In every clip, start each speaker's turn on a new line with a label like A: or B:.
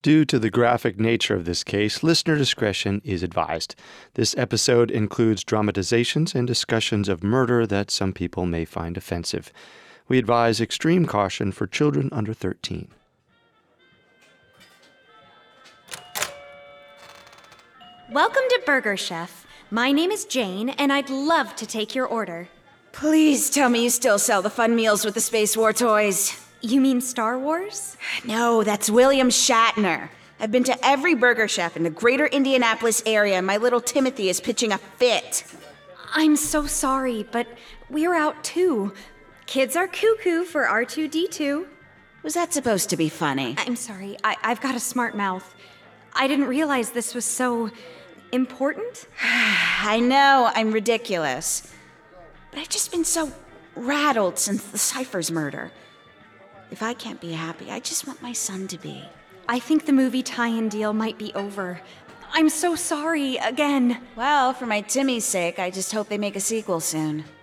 A: Due to the graphic nature of this case, listener discretion is advised. This episode includes dramatizations and discussions of murder that some people may find offensive. We advise extreme caution for children under 13.
B: Welcome to Burger Chef. My name is Jane, and I'd love to take your order.
C: Please tell me you still sell the fun meals with the Space War toys.
B: You mean Star Wars?
C: No, that's William Shatner. I've been to every burger chef in the greater Indianapolis area, and my little Timothy is pitching a fit.
B: I'm so sorry, but we're out too. Kids are cuckoo for R2D2.
C: Was that supposed to be funny?
B: I'm sorry, I- I've got a smart mouth. I didn't realize this was so important.
C: I know I'm ridiculous. But I've just been so rattled since the Cyphers' murder. If I can't be happy, I just want my son to be.
B: I think the movie tie in deal might be over. I'm so sorry again.
C: Well, for my Timmy's sake, I just hope they make a sequel soon.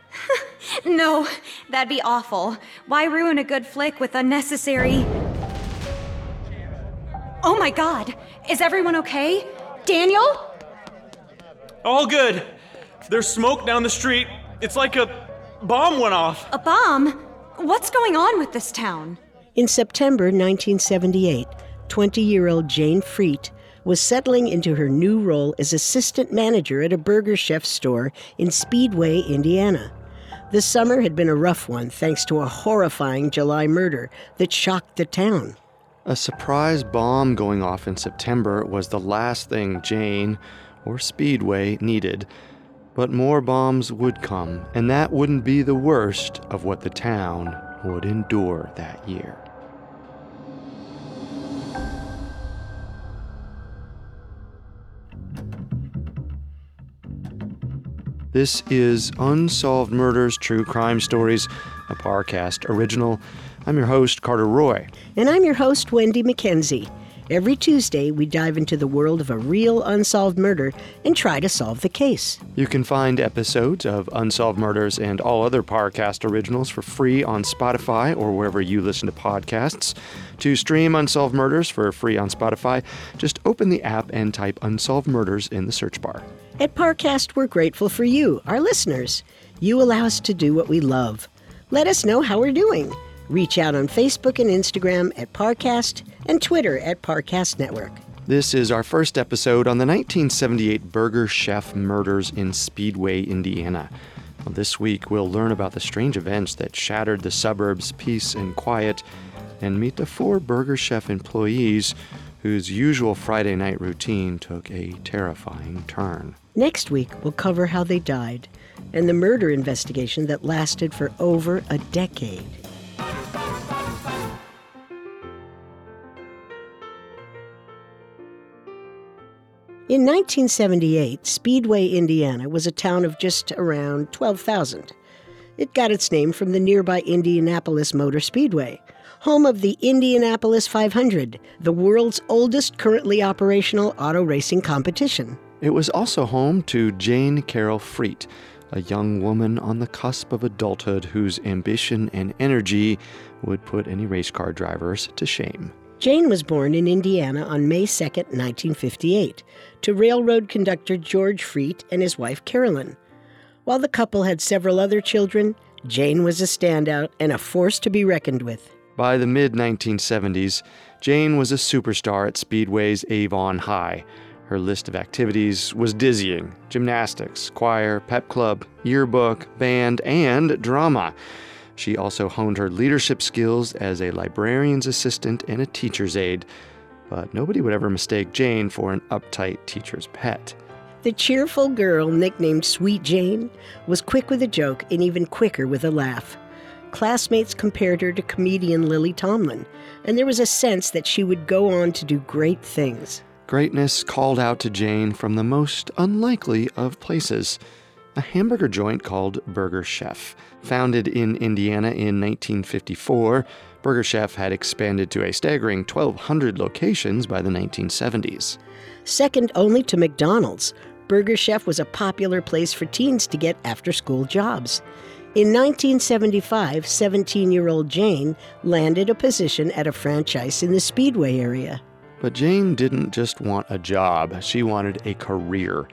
B: No, that'd be awful. Why ruin a good flick with unnecessary. Oh my god! Is everyone okay? Daniel?
D: All good. There's smoke down the street. It's like a bomb went off.
B: A bomb? What's going on with this town?
E: In September 1978, 20 year old Jane Freet was settling into her new role as assistant manager at a Burger Chef store in Speedway, Indiana. The summer had been a rough one thanks to a horrifying July murder that shocked the town.
A: A surprise bomb going off in September was the last thing Jane or Speedway needed. But more bombs would come, and that wouldn't be the worst of what the town would endure that year. This is Unsolved Murders True Crime Stories, a Parcast original. I'm your host, Carter Roy.
E: And I'm your host, Wendy McKenzie. Every Tuesday, we dive into the world of a real unsolved murder and try to solve the case.
A: You can find episodes of Unsolved Murders and all other Parcast originals for free on Spotify or wherever you listen to podcasts. To stream Unsolved Murders for free on Spotify, just open the app and type Unsolved Murders in the search bar.
E: At Parcast, we're grateful for you, our listeners. You allow us to do what we love. Let us know how we're doing. Reach out on Facebook and Instagram at Parcast and Twitter at Parcast Network.
A: This is our first episode on the 1978 Burger Chef murders in Speedway, Indiana. Well, this week, we'll learn about the strange events that shattered the suburbs' peace and quiet and meet the four Burger Chef employees whose usual Friday night routine took a terrifying turn.
E: Next week, we'll cover how they died and the murder investigation that lasted for over a decade. In 1978, Speedway, Indiana was a town of just around 12,000. It got its name from the nearby Indianapolis Motor Speedway, home of the Indianapolis 500, the world's oldest currently operational auto racing competition.
A: It was also home to Jane Carroll Freet, a young woman on the cusp of adulthood whose ambition and energy would put any race car drivers to shame.
E: Jane was born in Indiana on May 2, 1958, to railroad conductor George Freet and his wife Carolyn. While the couple had several other children, Jane was a standout and a force to be reckoned with.
A: By the mid 1970s, Jane was a superstar at Speedway's Avon High. Her list of activities was dizzying gymnastics, choir, pep club, yearbook, band, and drama. She also honed her leadership skills as a librarian's assistant and a teacher's aide, but nobody would ever mistake Jane for an uptight teacher's pet.
E: The cheerful girl, nicknamed Sweet Jane, was quick with a joke and even quicker with a laugh. Classmates compared her to comedian Lily Tomlin, and there was a sense that she would go on to do great things.
A: Greatness called out to Jane from the most unlikely of places a hamburger joint called Burger Chef. Founded in Indiana in 1954, Burger Chef had expanded to a staggering 1,200 locations by the 1970s.
E: Second only to McDonald's, Burger Chef was a popular place for teens to get after school jobs. In 1975, 17 year old Jane landed a position at a franchise in the Speedway area.
A: But Jane didn't just want a job, she wanted a career.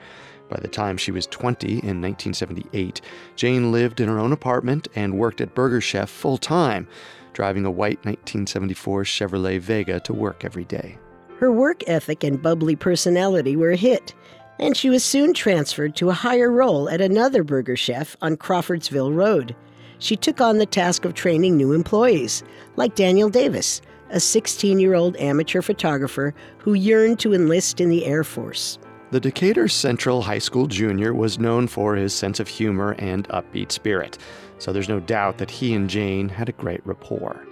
A: By the time she was 20 in 1978, Jane lived in her own apartment and worked at Burger Chef full time, driving a white 1974 Chevrolet Vega to work every day.
E: Her work ethic and bubbly personality were a hit, and she was soon transferred to a higher role at another burger chef on Crawfordsville Road. She took on the task of training new employees, like Daniel Davis, a 16 year old amateur photographer who yearned to enlist in the Air Force.
A: The Decatur Central High School junior was known for his sense of humor and upbeat spirit, so there's no doubt that he and Jane had a great rapport.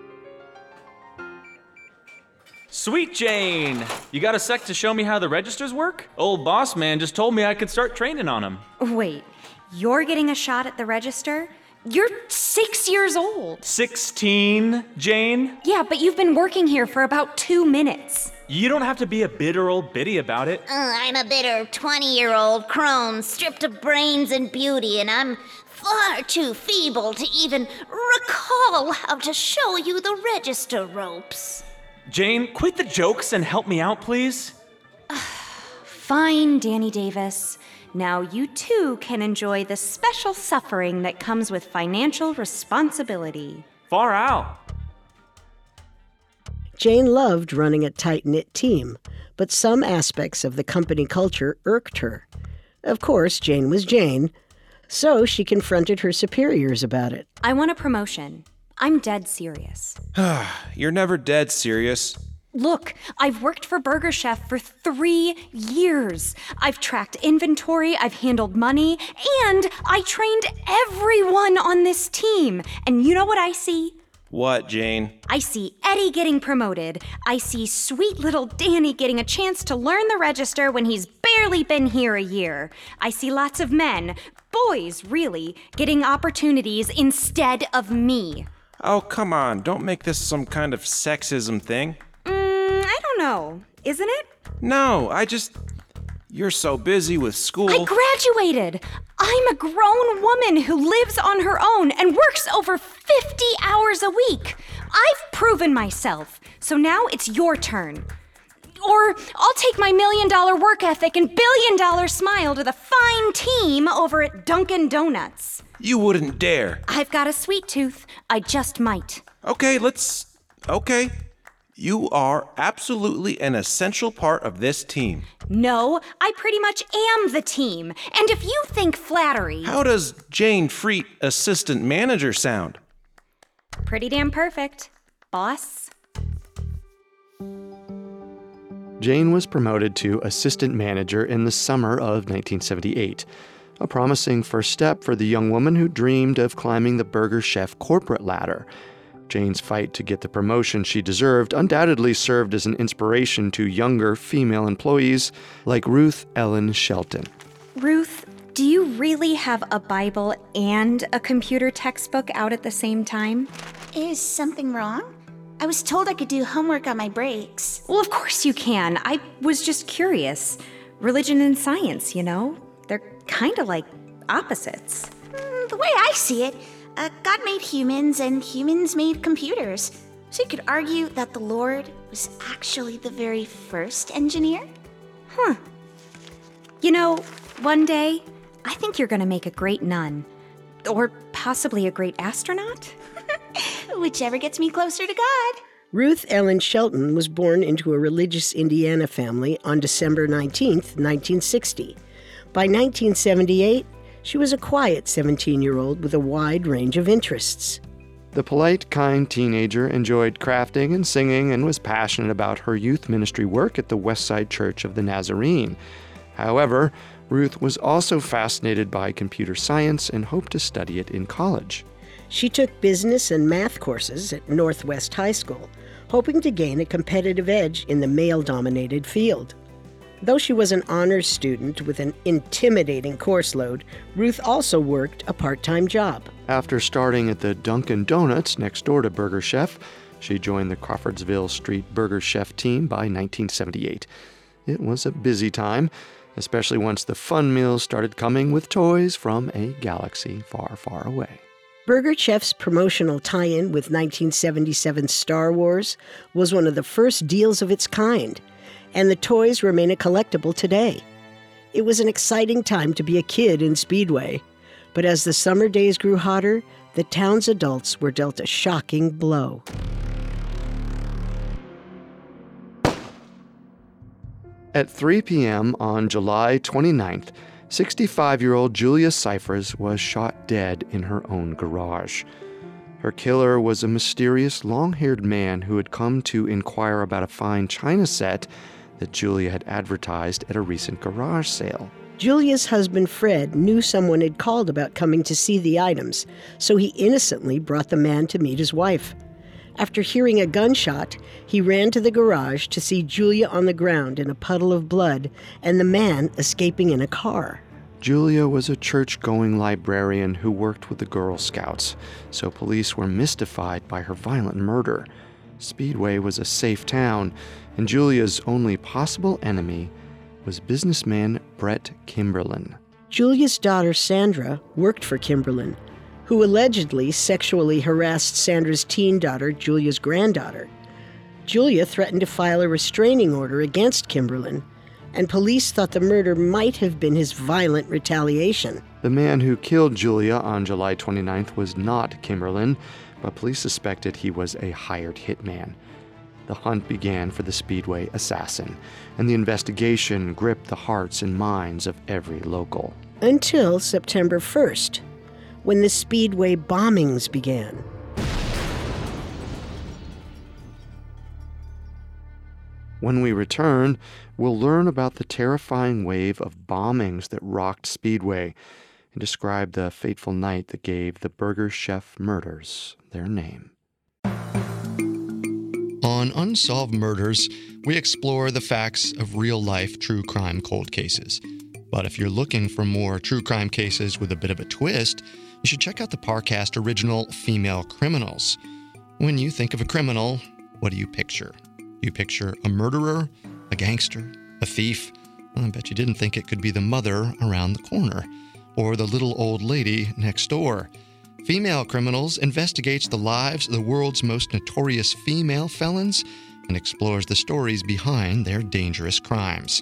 D: Sweet Jane! You got a sec to show me how the registers work? Old boss man just told me I could start training on them.
B: Wait, you're getting a shot at the register? You're six years old.
D: 16, Jane?
B: Yeah, but you've been working here for about two minutes.
D: You don't have to be a bitter old biddy about it.
F: Uh, I'm a bitter 20 year old crone stripped of brains and beauty, and I'm far too feeble to even recall how to show you the register ropes.
D: Jane, quit the jokes and help me out, please.
B: Fine, Danny Davis. Now you too can enjoy the special suffering that comes with financial responsibility.
D: Far out.
E: Jane loved running a tight knit team, but some aspects of the company culture irked her. Of course, Jane was Jane, so she confronted her superiors about it.
B: I want a promotion. I'm dead serious.
G: You're never dead serious.
B: Look, I've worked for Burger Chef for three years. I've tracked inventory, I've handled money, and I trained everyone on this team. And you know what I see?
G: What, Jane?
B: I see Eddie getting promoted. I see sweet little Danny getting a chance to learn the register when he's barely been here a year. I see lots of men, boys really, getting opportunities instead of me.
G: Oh, come on. Don't make this some kind of sexism thing.
B: Know. Isn't it?
G: No, I just. You're so busy with school.
B: I graduated. I'm a grown woman who lives on her own and works over 50 hours a week. I've proven myself. So now it's your turn. Or I'll take my million dollar work ethic and billion dollar smile to the fine team over at Dunkin' Donuts.
G: you wouldn't dare.
B: I've got a sweet tooth. I just might.
G: Okay, let's. Okay. You are absolutely an essential part of this team.
B: No, I pretty much am the team. And if you think flattery.
G: How does Jane Freet, assistant manager, sound?
B: Pretty damn perfect. Boss?
A: Jane was promoted to assistant manager in the summer of 1978, a promising first step for the young woman who dreamed of climbing the Burger Chef corporate ladder. Jane's fight to get the promotion she deserved undoubtedly served as an inspiration to younger female employees like Ruth Ellen Shelton.
B: Ruth, do you really have a Bible and a computer textbook out at the same time?
C: Is something wrong? I was told I could do homework on my breaks.
B: Well, of course you can. I was just curious. Religion and science, you know? They're kind of like opposites.
C: Mm, the way I see it, uh, God made humans and humans made computers. So you could argue that the Lord was actually the very first engineer? Huh.
B: You know, one day, I think you're to make a great nun. Or possibly a great astronaut?
C: Whichever gets me closer to God.
E: Ruth Ellen Shelton was born into a religious Indiana family on December 19, 1960. By 1978, she was a quiet 17 year old with a wide range of interests.
A: The polite, kind teenager enjoyed crafting and singing and was passionate about her youth ministry work at the Westside Church of the Nazarene. However, Ruth was also fascinated by computer science and hoped to study it in college.
E: She took business and math courses at Northwest High School, hoping to gain a competitive edge in the male dominated field. Though she was an honors student with an intimidating course load, Ruth also worked a part time job.
A: After starting at the Dunkin' Donuts next door to Burger Chef, she joined the Crawfordsville Street Burger Chef team by 1978. It was a busy time, especially once the fun meals started coming with toys from a galaxy far, far away.
E: Burger Chef's promotional tie in with 1977 Star Wars was one of the first deals of its kind. And the toys remain a collectible today. It was an exciting time to be a kid in Speedway, but as the summer days grew hotter, the town's adults were dealt a shocking blow.
A: At 3 p.m. on July 29th, 65 year old Julia Cyphers was shot dead in her own garage. Her killer was a mysterious, long haired man who had come to inquire about a fine china set that Julia had advertised at a recent garage sale.
E: Julia's husband Fred knew someone had called about coming to see the items, so he innocently brought the man to meet his wife. After hearing a gunshot, he ran to the garage to see Julia on the ground in a puddle of blood and the man escaping in a car.
A: Julia was a church going librarian who worked with the Girl Scouts, so police were mystified by her violent murder. Speedway was a safe town, and Julia's only possible enemy was businessman Brett Kimberlin.
E: Julia's daughter Sandra worked for Kimberlin, who allegedly sexually harassed Sandra's teen daughter, Julia's granddaughter. Julia threatened to file a restraining order against Kimberlin, and police thought the murder might have been his violent retaliation.
A: The man who killed Julia on July 29th was not Kimberlin, but police suspected he was a hired hitman. The hunt began for the Speedway assassin, and the investigation gripped the hearts and minds of every local.
E: Until September 1st, when the Speedway bombings began.
A: When we return, we'll learn about the terrifying wave of bombings that rocked Speedway and describe the fateful night that gave the Burger Chef murders their name. On Unsolved Murders, we explore the facts of real life true crime cold cases. But if you're looking for more true crime cases with a bit of a twist, you should check out the Parcast original Female Criminals. When you think of a criminal, what do you picture? You picture a murderer, a gangster, a thief. I bet you didn't think it could be the mother around the corner or the little old lady next door. Female Criminals investigates the lives of the world's most notorious female felons and explores the stories behind their dangerous crimes.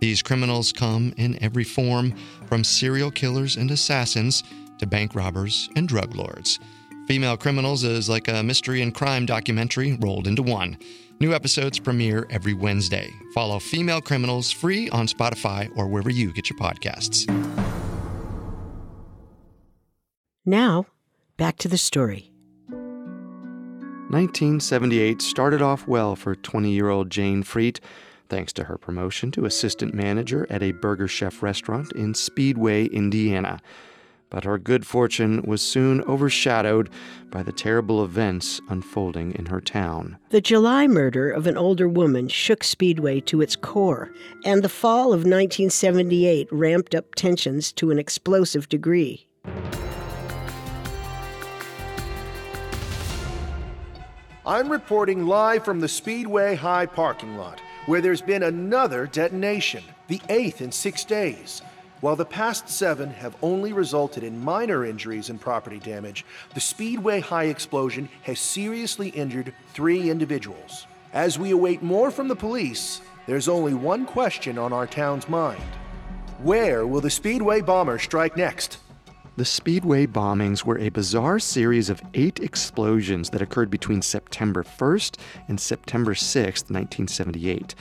A: These criminals come in every form, from serial killers and assassins to bank robbers and drug lords. Female Criminals is like a mystery and crime documentary rolled into one. New episodes premiere every Wednesday. Follow Female Criminals free on Spotify or wherever you get your podcasts.
E: Now, back to the story.
A: 1978 started off well for 20 year old Jane Freet, thanks to her promotion to assistant manager at a Burger Chef restaurant in Speedway, Indiana. But her good fortune was soon overshadowed by the terrible events unfolding in her town.
E: The July murder of an older woman shook Speedway to its core, and the fall of 1978 ramped up tensions to an explosive degree.
H: I'm reporting live from the Speedway High parking lot, where there's been another detonation, the eighth in six days. While the past seven have only resulted in minor injuries and property damage, the Speedway High explosion has seriously injured three individuals. As we await more from the police, there's only one question on our town's mind Where will the Speedway bomber strike next?
A: The Speedway bombings were a bizarre series of eight explosions that occurred between September 1st and September 6th, 1978.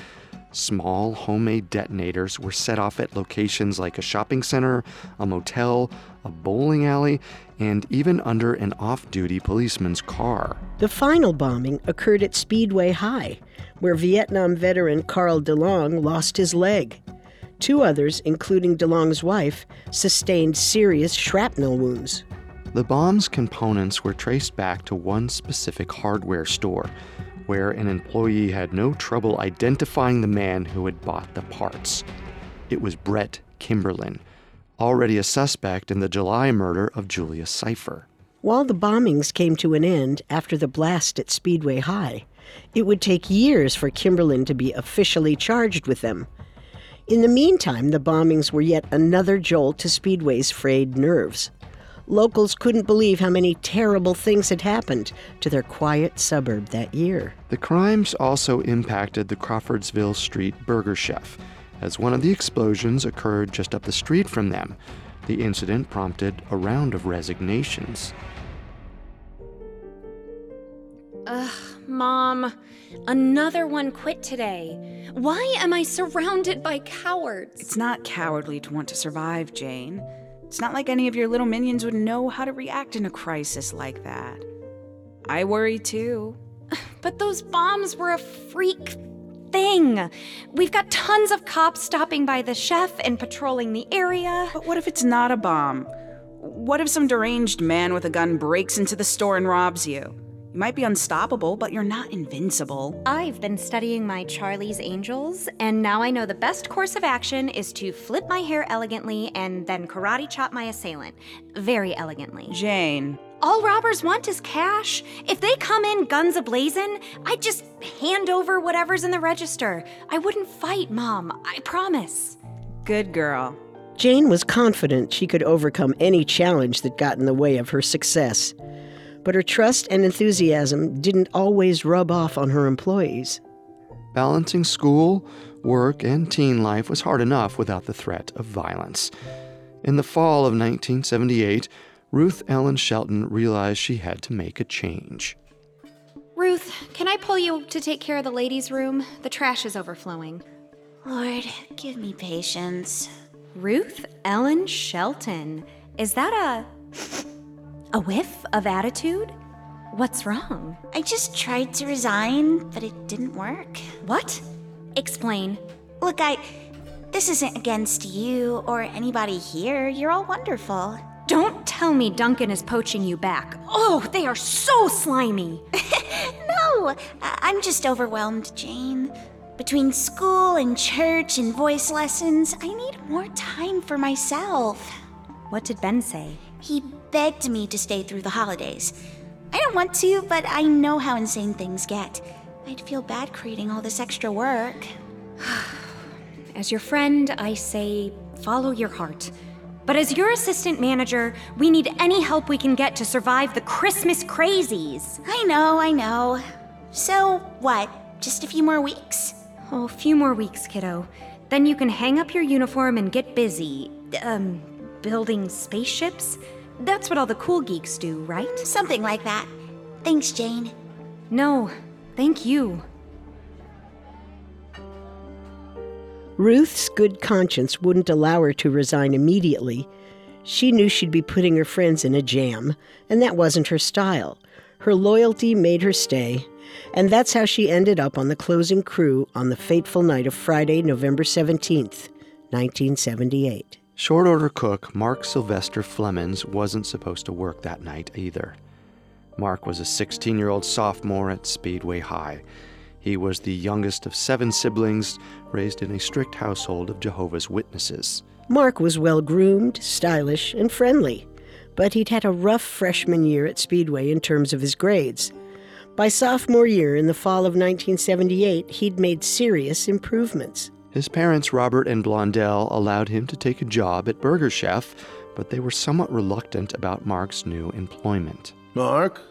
A: Small homemade detonators were set off at locations like a shopping center, a motel, a bowling alley, and even under an off duty policeman's car.
E: The final bombing occurred at Speedway High, where Vietnam veteran Carl DeLong lost his leg. Two others, including DeLong's wife, sustained serious shrapnel wounds.
A: The bomb's components were traced back to one specific hardware store, where an employee had no trouble identifying the man who had bought the parts. It was Brett Kimberlin, already a suspect in the July murder of Julia Cypher.
E: While the bombings came to an end after the blast at Speedway High, it would take years for Kimberlin to be officially charged with them. In the meantime, the bombings were yet another jolt to Speedway's frayed nerves. Locals couldn't believe how many terrible things had happened to their quiet suburb that year.
A: The crimes also impacted the Crawfordsville Street Burger Chef, as one of the explosions occurred just up the street from them. The incident prompted a round of resignations.
B: Ugh, Mom, another one quit today. Why am I surrounded by cowards?
C: It's not cowardly to want to survive, Jane. It's not like any of your little minions would know how to react in a crisis like that. I worry too.
B: But those bombs were a freak thing. We've got tons of cops stopping by the chef and patrolling the area.
C: But what if it's not a bomb? What if some deranged man with a gun breaks into the store and robs you? You might be unstoppable, but you're not invincible.
B: I've been studying my Charlie's Angels, and now I know the best course of action is to flip my hair elegantly and then karate chop my assailant. Very elegantly.
C: Jane,
B: All robbers want is cash. If they come in guns ablazing, I'd just hand over whatever's in the register. I wouldn't fight, Mom. I promise.
C: good girl.
E: Jane was confident she could overcome any challenge that got in the way of her success. But her trust and enthusiasm didn't always rub off on her employees.
A: Balancing school, work, and teen life was hard enough without the threat of violence. In the fall of 1978, Ruth Ellen Shelton realized she had to make a change.
B: Ruth, can I pull you to take care of the ladies' room? The trash is overflowing.
F: Lord, give me patience.
B: Ruth Ellen Shelton. Is that a. a whiff of attitude? What's wrong?
F: I just tried to resign, but it didn't work.
B: What? Explain.
F: Look, I. This isn't against you or anybody here. You're all wonderful.
B: Don't tell me Dunkin' is poaching you back. Oh, they are so slimy.
F: No, I'm just overwhelmed, Jane. Between school and church and voice lessons, I need more time for myself.
B: What did Ben say?
F: He begged me to stay through the holidays. I don't want to, but I know how insane things get. I'd feel bad creating all this extra work.
B: As your friend, I say follow your heart. But as your assistant manager, we need any help we can get to survive the Christmas crazies.
F: I know, I know. So, what? Just a few more weeks?
B: Oh, a few more weeks, kiddo. Then you can hang up your uniform and get busy. Um, building spaceships? That's what all the cool geeks do, right?
F: Something like that. Thanks, Jane.
B: No, thank you.
E: Ruth's good conscience wouldn't allow her to resign immediately. She knew she'd be putting her friends in a jam, and that wasn't her style. Her loyalty made her stay, and that's how she ended up on the closing crew on the fateful night of Friday, November 17th, 1978.
A: Short order cook Mark Sylvester Flemons wasn't supposed to work that night either. Mark was a 16 year old sophomore at Speedway High. He was the youngest of seven siblings, raised in a strict household of Jehovah's Witnesses.
E: Mark was well groomed, stylish, and friendly, but he'd had a rough freshman year at Speedway in terms of his grades. By sophomore year, in the fall of 1978, he'd made serious improvements.
A: His parents, Robert and Blondell, allowed him to take a job at Burger Chef, but they were somewhat reluctant about Mark's new employment.
H: Mark,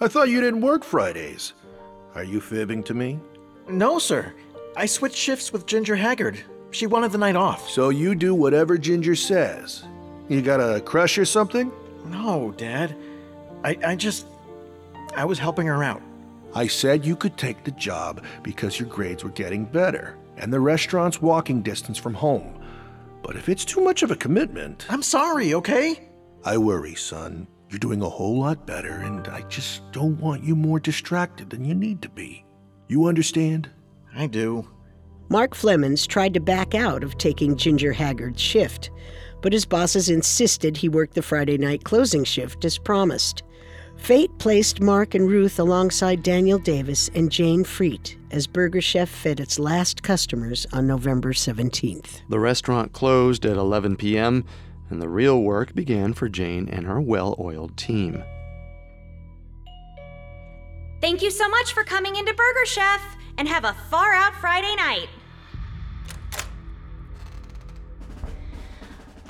H: I thought you didn't work Fridays. Are you fibbing to me?
I: No, sir. I switched shifts with Ginger Haggard. She wanted the night off.
H: So you do whatever Ginger says. You got a crush or something?
I: No, Dad. I, I just. I was helping her out.
H: I said you could take the job because your grades were getting better and the restaurant's walking distance from home. But if it's too much of a commitment,
I: I'm sorry, okay?
H: I worry, son. You're doing a whole lot better, and I just don't want you more distracted than you need to be. You understand?
I: I do.
E: Mark Flemons tried to back out of taking Ginger Haggard's shift, but his bosses insisted he work the Friday night closing shift as promised. Fate placed Mark and Ruth alongside Daniel Davis and Jane Freet as Burger Chef fed its last customers on November 17th.
A: The restaurant closed at 11 p.m., and the real work began for Jane and her well oiled team.
B: Thank you so much for coming into Burger Chef, and have a far out Friday night.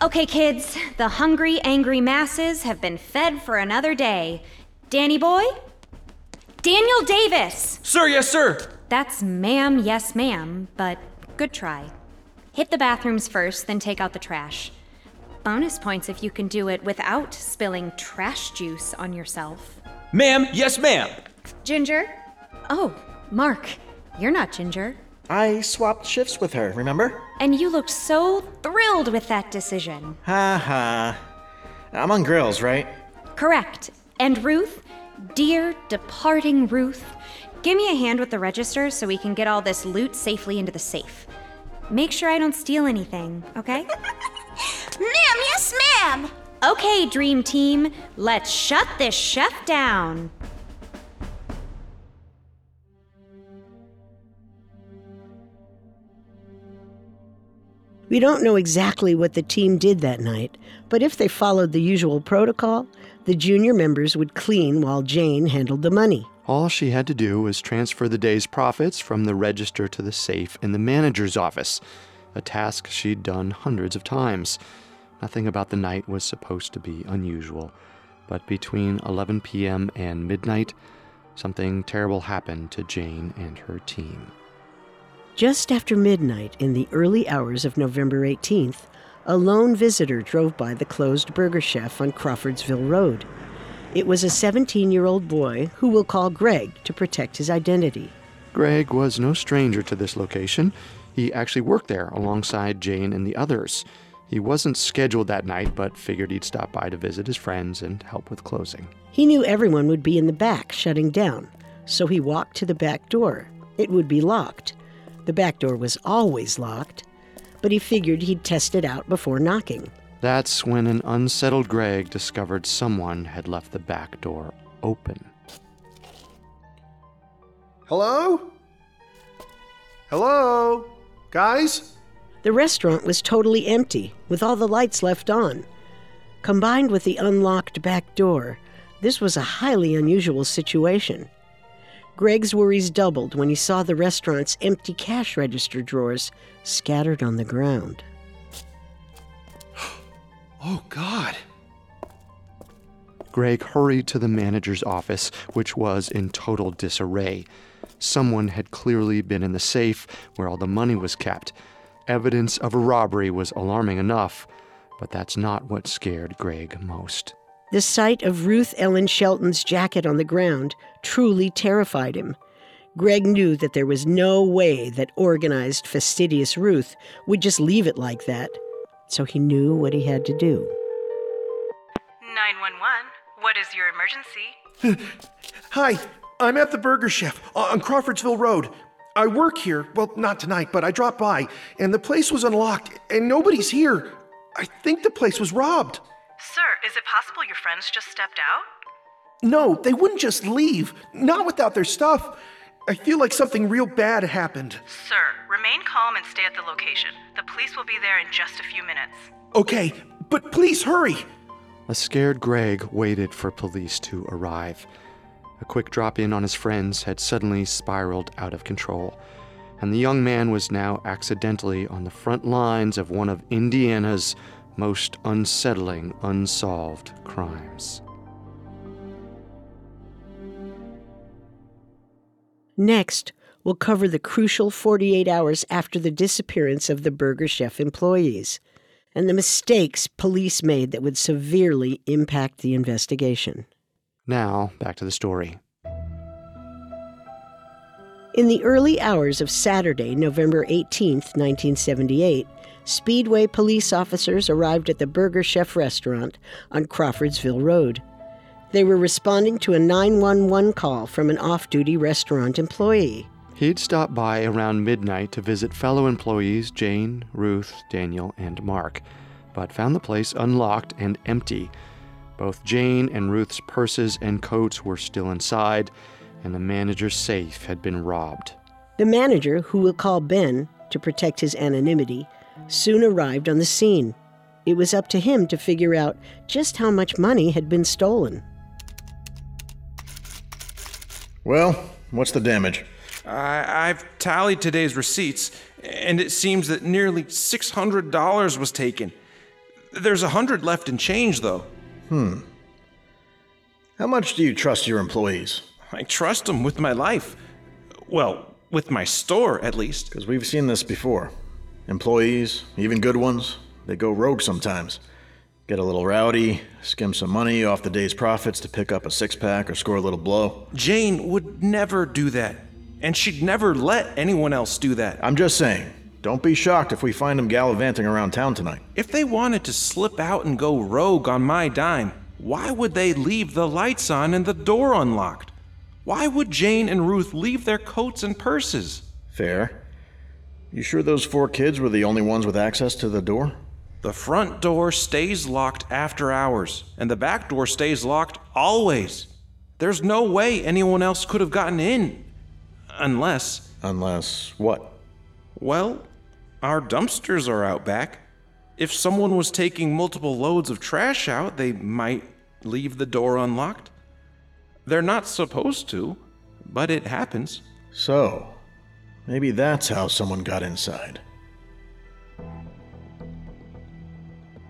B: Okay, kids, the hungry, angry masses have been fed for another day. Danny boy? Daniel Davis!
D: Sir, yes, sir.
B: That's ma'am, yes, ma'am, but good try. Hit the bathrooms first, then take out the trash. Bonus points if you can do it without spilling trash juice on yourself.
D: Ma'am, yes, ma'am.
B: Ginger? Oh, Mark, you're not Ginger.
I: I swapped shifts with her, remember?
B: And you looked so thrilled with that decision.
I: Ha ha. I'm on grills, right?
B: Correct. And Ruth, dear departing Ruth, give me a hand with the register so we can get all this loot safely into the safe. Make sure I don't steal anything, okay?
F: Ma'am, yes, ma'am.
B: Okay, Dream Team, let's shut this chef down.
E: We don't know exactly what the team did that night, but if they followed the usual protocol, the junior members would clean while Jane handled the money.
A: All she had to do was transfer the day's profits from the register to the safe in the manager's office, a task she'd done hundreds of times. Nothing about the night was supposed to be unusual, but between 11 p.m. and midnight, something terrible happened to Jane and her team.
E: Just after midnight in the early hours of November 18th, a lone visitor drove by the closed Burger Chef on Crawfordsville Road. It was a 17 year old boy who we'll call Greg to protect his identity.
A: Greg was no stranger to this location. He actually worked there alongside Jane and the others. He wasn't scheduled that night, but figured he'd stop by to visit his friends and help with closing.
E: He knew everyone would be in the back shutting down, so he walked to the back door. It would be locked. The back door was always locked, but he figured he'd test it out before knocking.
A: That's when an unsettled Greg discovered someone had left the back door open.
H: Hello? Hello? Guys?
E: The restaurant was totally empty, with all the lights left on. Combined with the unlocked back door, this was a highly unusual situation. Greg's worries doubled when he saw the restaurant's empty cash register drawers scattered on the ground.
H: Oh, God.
A: Greg hurried to the manager's office, which was in total disarray. Someone had clearly been in the safe where all the money was kept. Evidence of a robbery was alarming enough, but that's not what scared Greg most.
E: The sight of Ruth Ellen Shelton's jacket on the ground truly terrified him. Greg knew that there was no way that organized, fastidious Ruth would just leave it like that, so he knew what he had to do.
J: 911, what is your emergency?
H: Hi, I'm at the Burger Chef on Crawfordsville Road. I work here, well, not tonight, but I dropped by, and the place was unlocked, and nobody's here. I think the place was robbed.
J: Sir, is it possible your friends just stepped out?
H: No, they wouldn't just leave, not without their stuff. I feel like something real bad happened.
J: Sir, remain calm and stay at the location. The police will be there in just a few minutes.
H: Okay, but please hurry.
A: A scared Greg waited for police to arrive. A quick drop in on his friends had suddenly spiraled out of control, and the young man was now accidentally on the front lines of one of Indiana's most unsettling unsolved crimes.
E: Next, we'll cover the crucial 48 hours after the disappearance of the Burger Chef employees and the mistakes police made that would severely impact the investigation.
A: Now, back to the story.
E: In the early hours of Saturday, November 18, 1978, Speedway police officers arrived at the Burger Chef restaurant on Crawfordsville Road. They were responding to a 911 call from an off duty restaurant employee.
A: He'd stopped by around midnight to visit fellow employees Jane, Ruth, Daniel, and Mark, but found the place unlocked and empty. Both Jane and Ruth's purses and coats were still inside, and the manager's safe had been robbed.
E: The manager, who we'll call Ben to protect his anonymity, soon arrived on the scene. It was up to him to figure out just how much money had been stolen.
I: Well, what's the damage?
G: I, I've tallied today's receipts, and it seems that nearly $600 was taken. There's a hundred left in change, though.
I: Hmm. How much do you trust your employees?
G: I trust them with my life. Well, with my store, at least.
I: Because we've seen this before. Employees, even good ones, they go rogue sometimes. Get a little rowdy, skim some money off the day's profits to pick up a six pack or score a little blow.
G: Jane would never do that. And she'd never let anyone else do that.
I: I'm just saying, don't be shocked if we find them gallivanting around town tonight.
G: If they wanted to slip out and go rogue on my dime, why would they leave the lights on and the door unlocked? Why would Jane and Ruth leave their coats and purses?
I: Fair. You sure those four kids were the only ones with access to the door?
G: The front door stays locked after hours, and the back door stays locked always. There's no way anyone else could have gotten in. Unless.
I: Unless what?
G: Well, our dumpsters are out back. If someone was taking multiple loads of trash out, they might leave the door unlocked. They're not supposed to, but it happens.
I: So, maybe that's how someone got inside.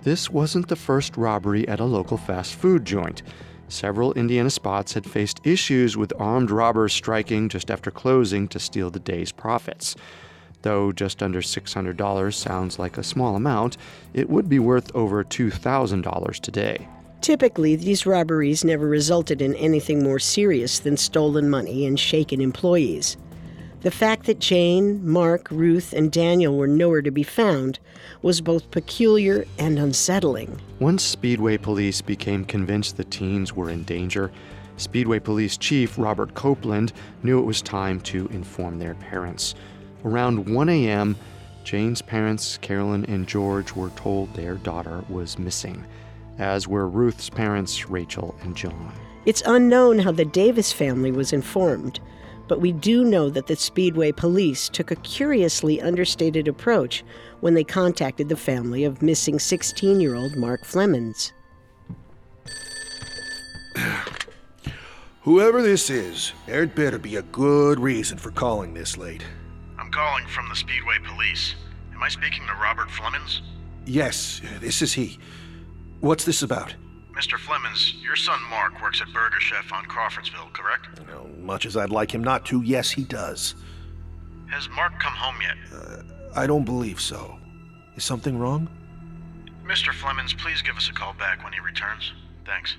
A: This wasn't the first robbery at a local fast food joint. Several Indiana spots had faced issues with armed robbers striking just after closing to steal the day's profits. Though just under $600 sounds like a small amount, it would be worth over $2,000 today.
E: Typically, these robberies never resulted in anything more serious than stolen money and shaken employees. The fact that Jane, Mark, Ruth, and Daniel were nowhere to be found was both peculiar and unsettling.
A: Once Speedway police became convinced the teens were in danger, Speedway Police Chief Robert Copeland knew it was time to inform their parents. Around 1 a.m., Jane's parents, Carolyn and George, were told their daughter was missing, as were Ruth's parents, Rachel and John.
E: It's unknown how the Davis family was informed, but we do know that the Speedway police took a curiously understated approach when they contacted the family of missing 16 year old Mark Flemons.
H: Whoever this is, there'd better be a good reason for calling this late.
I: I'm calling from the Speedway Police. Am I speaking to Robert Flemons?
H: Yes, this is he. What's this about?
I: Mr. Flemons, your son Mark works at Burger Chef on Crawfordsville, correct?
H: You know, much as I'd like him not to, yes, he does.
I: Has Mark come home yet?
H: Uh, I don't believe so. Is something wrong?
I: Mr. Flemons, please give us a call back when he returns. Thanks.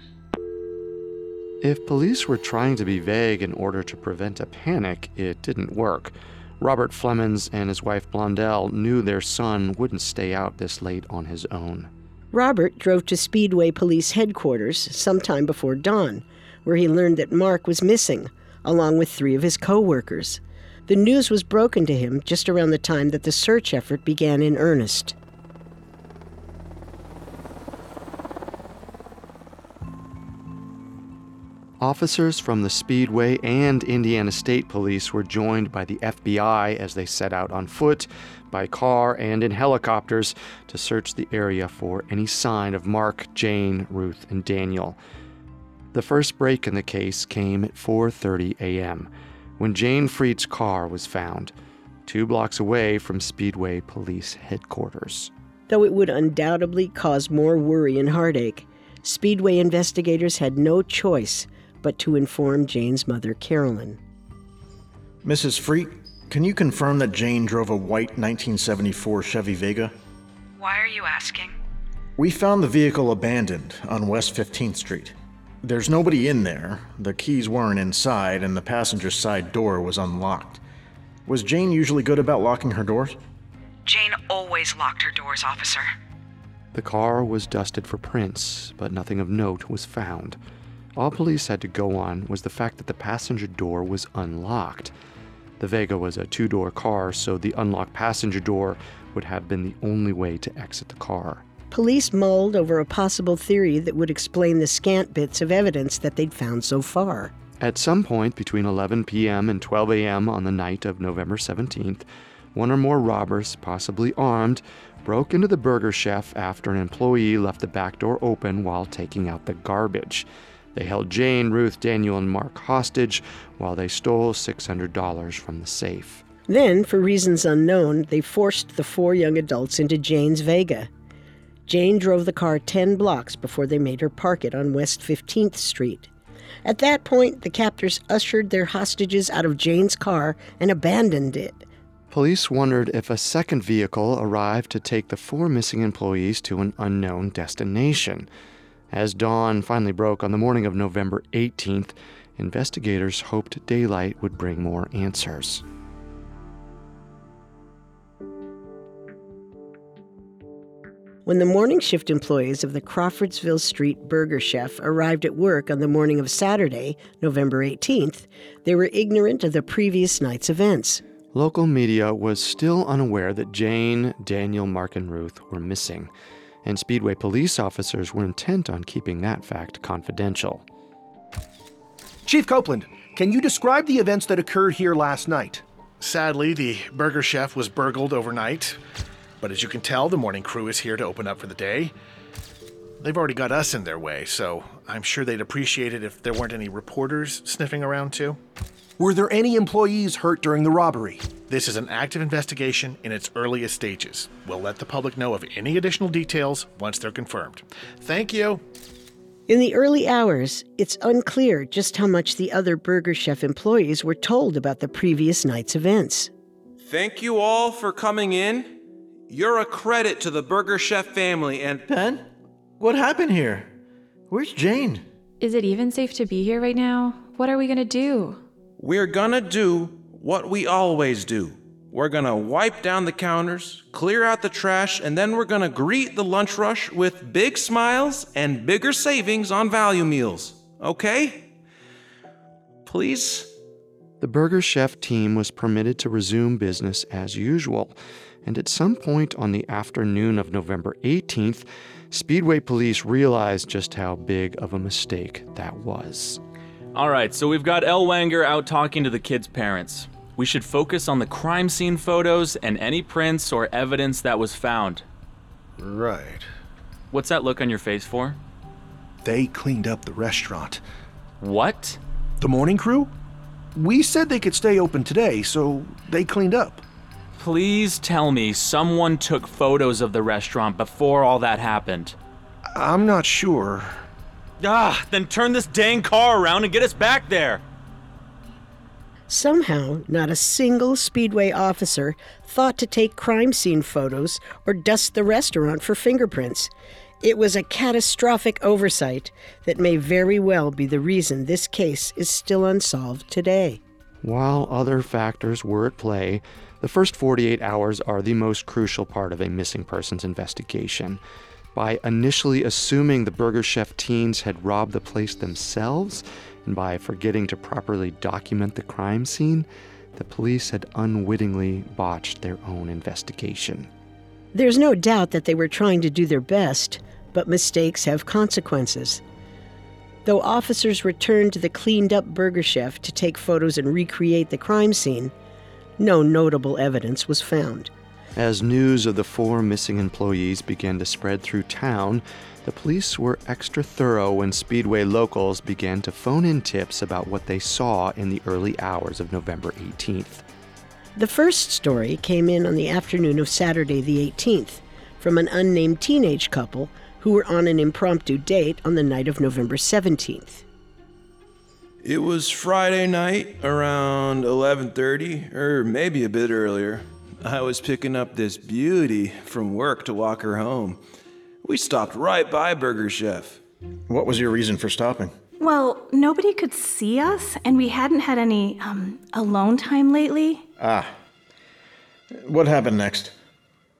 A: If police were trying to be vague in order to prevent a panic, it didn't work. Robert Flemons and his wife Blondell knew their son wouldn't stay out this late on his own.
E: Robert drove to Speedway Police headquarters sometime before dawn, where he learned that Mark was missing, along with three of his co workers. The news was broken to him just around the time that the search effort began in earnest.
A: Officers from the Speedway and Indiana State Police were joined by the FBI as they set out on foot, by car, and in helicopters to search the area for any sign of Mark, Jane, Ruth, and Daniel. The first break in the case came at 4:30 a.m. when Jane Freet's car was found, 2 blocks away from Speedway Police headquarters.
E: Though it would undoubtedly cause more worry and heartache, Speedway investigators had no choice but to inform Jane's mother, Carolyn.
I: Mrs. Freet, can you confirm that Jane drove a white 1974 Chevy Vega?
J: Why are you asking?
I: We found the vehicle abandoned on West 15th Street. There's nobody in there, the keys weren't inside, and the passenger side door was unlocked. Was Jane usually good about locking her doors?
J: Jane always locked her doors, officer.
A: The car was dusted for prints, but nothing of note was found. All police had to go on was the fact that the passenger door was unlocked. The Vega was a two door car, so the unlocked passenger door would have been the only way to exit the car.
E: Police mulled over a possible theory that would explain the scant bits of evidence that they'd found so far.
A: At some point between 11 p.m. and 12 a.m. on the night of November 17th, one or more robbers, possibly armed, broke into the burger chef after an employee left the back door open while taking out the garbage. They held Jane, Ruth, Daniel, and Mark hostage while they stole $600 from the safe.
E: Then, for reasons unknown, they forced the four young adults into Jane's Vega. Jane drove the car 10 blocks before they made her park it on West 15th Street. At that point, the captors ushered their hostages out of Jane's car and abandoned it.
A: Police wondered if a second vehicle arrived to take the four missing employees to an unknown destination. As dawn finally broke on the morning of November 18th, investigators hoped daylight would bring more answers.
E: When the morning shift employees of the Crawfordsville Street Burger Chef arrived at work on the morning of Saturday, November 18th, they were ignorant of the previous night's events.
A: Local media was still unaware that Jane, Daniel, Mark, and Ruth were missing, and Speedway police officers were intent on keeping that fact confidential.
H: Chief Copeland, can you describe the events that occurred here last night?
K: Sadly, the burger chef was burgled overnight, but as you can tell, the morning crew is here to open up for the day. They've already got us in their way, so I'm sure they'd appreciate it if there weren't any reporters sniffing around too.
H: Were there any employees hurt during the robbery?
K: This is an active investigation in its earliest stages. We'll let the public know of any additional details once they're confirmed. Thank you.
E: In the early hours, it's unclear just how much the other Burger Chef employees were told about the previous night's events.
G: Thank you all for coming in. You're a credit to the Burger Chef family and.
I: Ben? What happened here? Where's Jane?
L: Is it even safe to be here right now? What are we gonna do?
G: We're gonna do what we always do. We're gonna wipe down the counters, clear out the trash, and then we're gonna greet the lunch rush with big smiles and bigger savings on value meals. Okay? Please?
A: The Burger Chef team was permitted to resume business as usual, and at some point on the afternoon of November 18th, Speedway police realized just how big of a mistake that was.
D: All right, so we've got El Wanger out talking to the kids' parents. We should focus on the crime scene photos and any prints or evidence that was found.
H: Right.
D: What's that look on your face for?
H: They cleaned up the restaurant.
D: What?
H: The morning crew? We said they could stay open today, so they cleaned up.
D: Please tell me someone took photos of the restaurant before all that happened.
H: I'm not sure.
D: Ah, then turn this dang car around and get us back there.
E: Somehow, not a single Speedway officer thought to take crime scene photos or dust the restaurant for fingerprints. It was a catastrophic oversight that may very well be the reason this case is still unsolved today.
A: While other factors were at play, the first 48 hours are the most crucial part of a missing persons investigation. By initially assuming the Burger Chef teens had robbed the place themselves, and by forgetting to properly document the crime scene, the police had unwittingly botched their own investigation.
E: There's no doubt that they were trying to do their best, but mistakes have consequences. Though officers returned to the cleaned up Burger Chef to take photos and recreate the crime scene, no notable evidence was found.
A: As news of the four missing employees began to spread through town, the police were extra thorough when Speedway locals began to phone in tips about what they saw in the early hours of November 18th.
E: The first story came in on the afternoon of Saturday the 18th from an unnamed teenage couple who were on an impromptu date on the night of November 17th.
G: It was Friday night around 11:30 or maybe a bit earlier. I was picking up this beauty from work to walk her home. We stopped right by Burger Chef.
I: What was your reason for stopping?
J: Well, nobody could see us, and we hadn't had any um, alone time lately.
I: Ah. What happened next?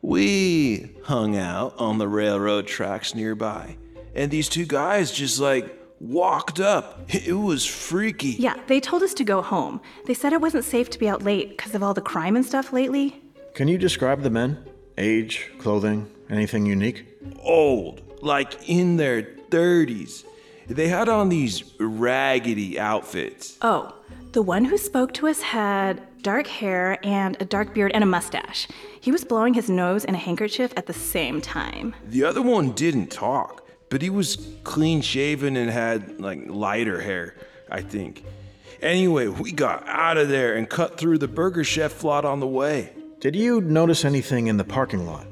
G: We hung out on the railroad tracks nearby, and these two guys just like walked up. It was freaky.
J: Yeah, they told us to go home. They said it wasn't safe to be out late because of all the crime and stuff lately.
I: Can you describe the men? Age, clothing, anything unique?
G: Old, like in their 30s. They had on these raggedy outfits.
J: Oh, the one who spoke to us had dark hair and a dark beard and a mustache. He was blowing his nose in a handkerchief at the same time.
G: The other one didn't talk, but he was clean shaven and had like lighter hair, I think. Anyway, we got out of there and cut through the Burger Chef lot on the way.
I: Did you notice anything in the parking lot?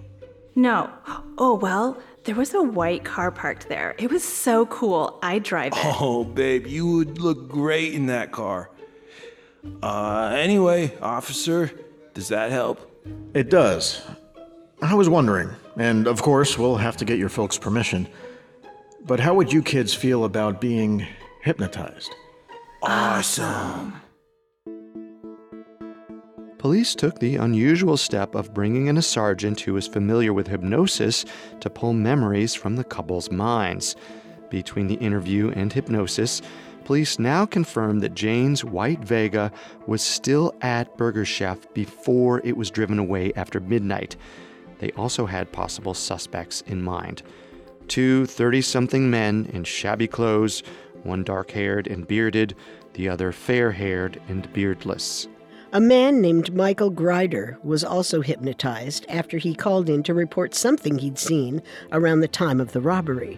J: No. Oh, well, There was a white car parked there. It was so cool. I'd drive it.
G: Oh, babe, you would look great in that car. Uh, anyway, officer, does that help?
I: It does. I was wondering, and of course, we'll have to get your folks' permission, but how would you kids feel about being hypnotized?
G: Awesome.
A: Police took the unusual step of bringing in a sergeant who was familiar with hypnosis to pull memories from the couple's minds. Between the interview and hypnosis, police now confirmed that Jane's white Vega was still at Burger Chef before it was driven away after midnight. They also had possible suspects in mind. Two 30 something men in shabby clothes, one dark haired and bearded, the other fair haired and beardless.
E: A man named Michael Grider was also hypnotized after he called in to report something he'd seen around the time of the robbery.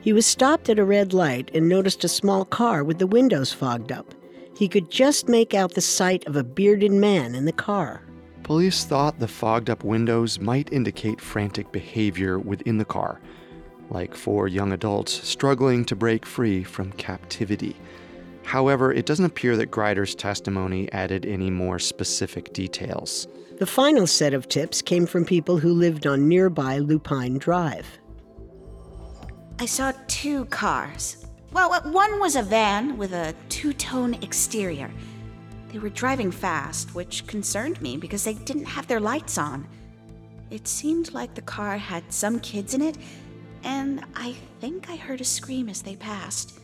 E: He was stopped at a red light and noticed a small car with the windows fogged up. He could just make out the sight of a bearded man in the car.
A: Police thought the fogged up windows might indicate frantic behavior within the car, like four young adults struggling to break free from captivity. However, it doesn't appear that Grider's testimony added any more specific details.
E: The final set of tips came from people who lived on nearby Lupine Drive.
C: I saw two cars. Well, uh, one was a van with a two tone exterior. They were driving fast, which concerned me because they didn't have their lights on. It seemed like the car had some kids in it, and I think I heard a scream as they passed.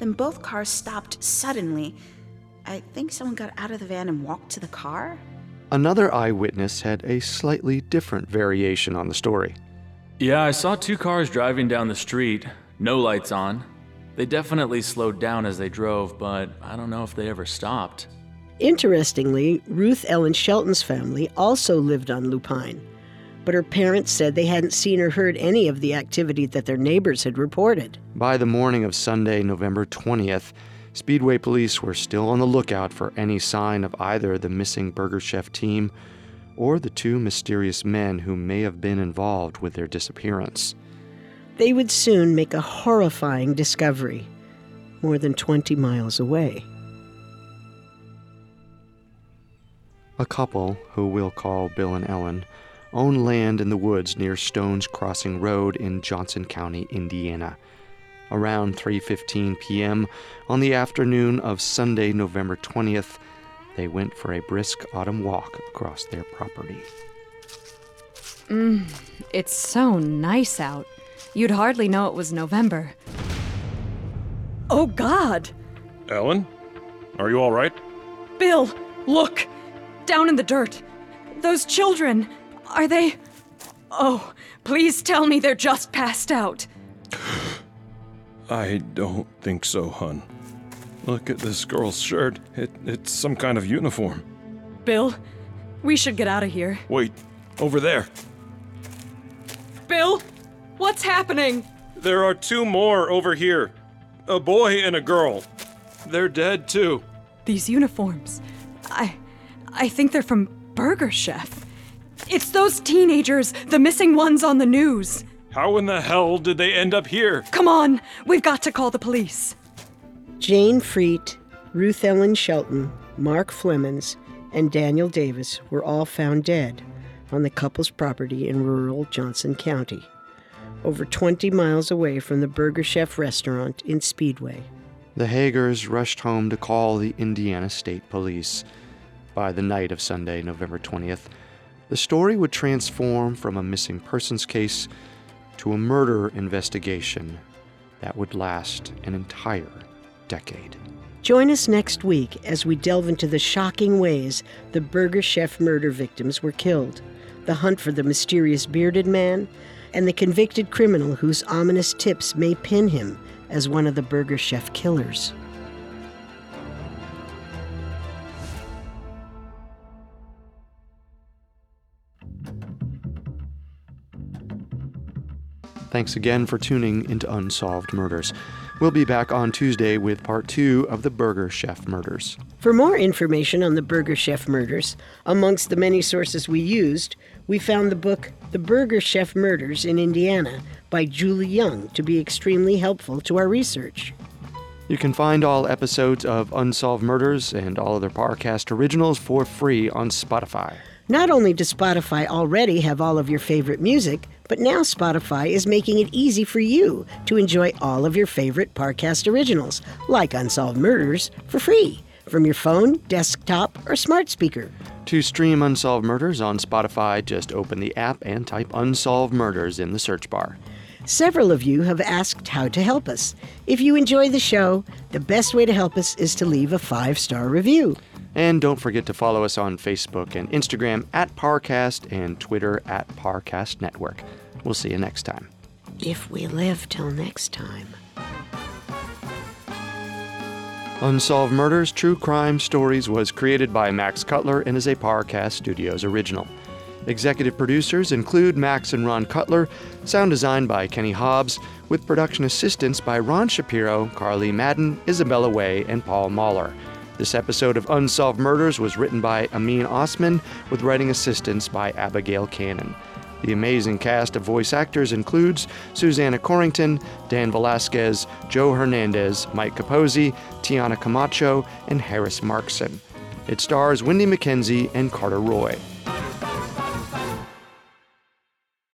C: Then both cars stopped suddenly. I think someone got out of the van and walked to the car.
A: Another eyewitness had a slightly different variation on the story.
D: Yeah, I saw two cars driving down the street, no lights on. They definitely slowed down as they drove, but I don't know if they ever stopped.
E: Interestingly, Ruth Ellen Shelton's family also lived on Lupine, but her parents said they hadn't seen or heard any of the activity that their neighbors had reported.
A: By the morning of Sunday, November 20th, Speedway police were still on the lookout for any sign of either the missing Burger Chef team or the two mysterious men who may have been involved with their disappearance.
E: They would soon make a horrifying discovery more than 20 miles away.
A: A couple, who we'll call Bill and Ellen, own land in the woods near Stones Crossing Road in Johnson County, Indiana. Around 3:15 p.m. on the afternoon of Sunday, November 20th, they went for a brisk autumn walk across their property.
B: Mmm, it's so nice out. You'd hardly know it was November. Oh, God!
G: Ellen? Are you all right?
B: Bill, look! Down in the dirt. Those children, are they. Oh, please tell me they're just passed out.
G: I don't think so, hun. Look at this girl's shirt. It, it's some kind of uniform.
B: Bill, we should get out of here.
G: Wait, over there.
B: Bill, what's happening?
G: There are two more over here a boy and a girl. They're dead, too.
B: These uniforms. I. I think they're from Burger Chef. It's those teenagers, the missing ones on the news.
G: How in the hell did they end up here?
B: Come on, we've got to call the police.
E: Jane Freet, Ruth Ellen Shelton, Mark Flemmonds, and Daniel Davis were all found dead on the couple's property in rural Johnson County, over 20 miles away from the Burger Chef restaurant in Speedway.
A: The Hagers rushed home to call the Indiana State Police. By the night of Sunday, November 20th, the story would transform from a missing persons case to a murder investigation that would last an entire decade.
E: Join us next week as we delve into the shocking ways the Burger Chef murder victims were killed, the hunt for the mysterious bearded man, and the convicted criminal whose ominous tips may pin him as one of the Burger Chef killers.
A: Thanks again for tuning into Unsolved Murders. We'll be back on Tuesday with part two of the Burger Chef murders.
E: For more information on the Burger Chef murders, amongst the many sources we used, We found the book The Burger Chef Murders in Indiana by Julie Young to be extremely helpful to our research.
A: You can find all episodes of Unsolved Murders and all other Parcast originals for free on Spotify.
E: Not only does Spotify already have all of your favorite music, but now Spotify is making it easy for you to enjoy all of your favorite Parcast originals, like Unsolved Murders, for free from your phone, desktop, or smart speaker.
A: To stream Unsolved Murders on Spotify, just open the app and type Unsolved Murders in the search bar.
E: Several of you have asked how to help us. If you enjoy the show, the best way to help us is to leave a five star review.
A: And don't forget to follow us on Facebook and Instagram at Parcast and Twitter at Parcast Network. We'll see you next time.
E: If we live till next time.
A: Unsolved Murders True Crime Stories was created by Max Cutler and is a Parcast Studios original. Executive producers include Max and Ron Cutler, sound design by Kenny Hobbs, with production assistance by Ron Shapiro, Carly Madden, Isabella Way, and Paul Mahler. This episode of Unsolved Murders was written by Amin Osman, with writing assistance by Abigail Cannon. The amazing cast of voice actors includes Susanna Corrington, Dan Velasquez, Joe Hernandez, Mike Capozzi, Tiana Camacho, and Harris Markson. It stars Wendy McKenzie and Carter Roy.